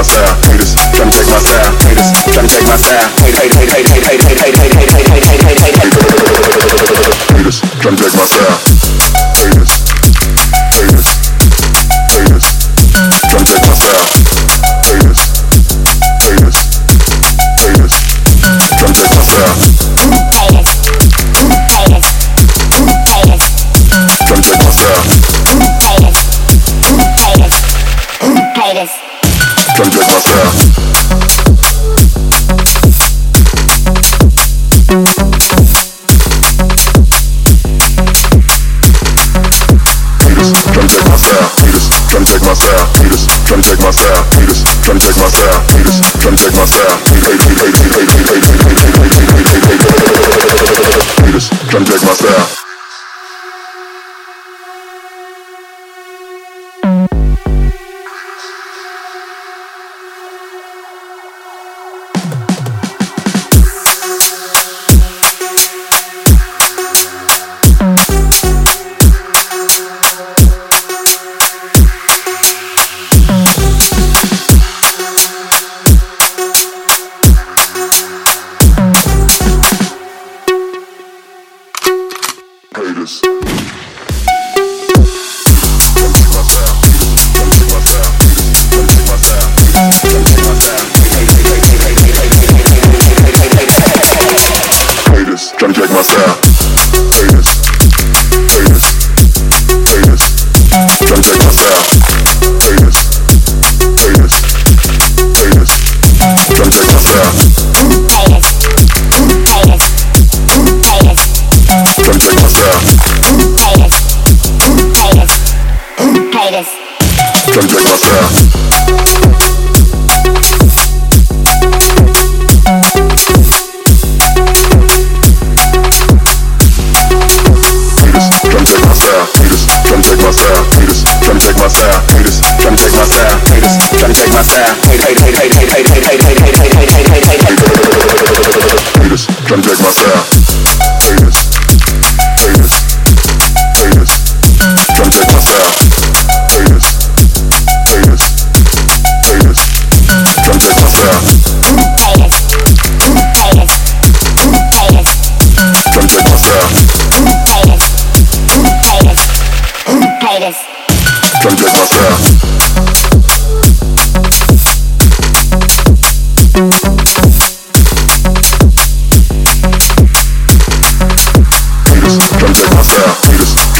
myself get myself. myself, haters, trying to take my style, haters, try to take my style, haters, try to take my style, haters, haters. Vegas. something like that. Trying to take my style. try to take my sound.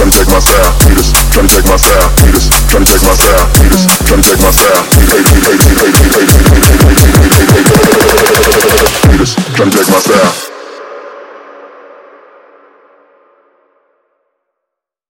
trying to take my style, haters, trying to take my style, haters, trying to take my style, haters, haters, haters, haters.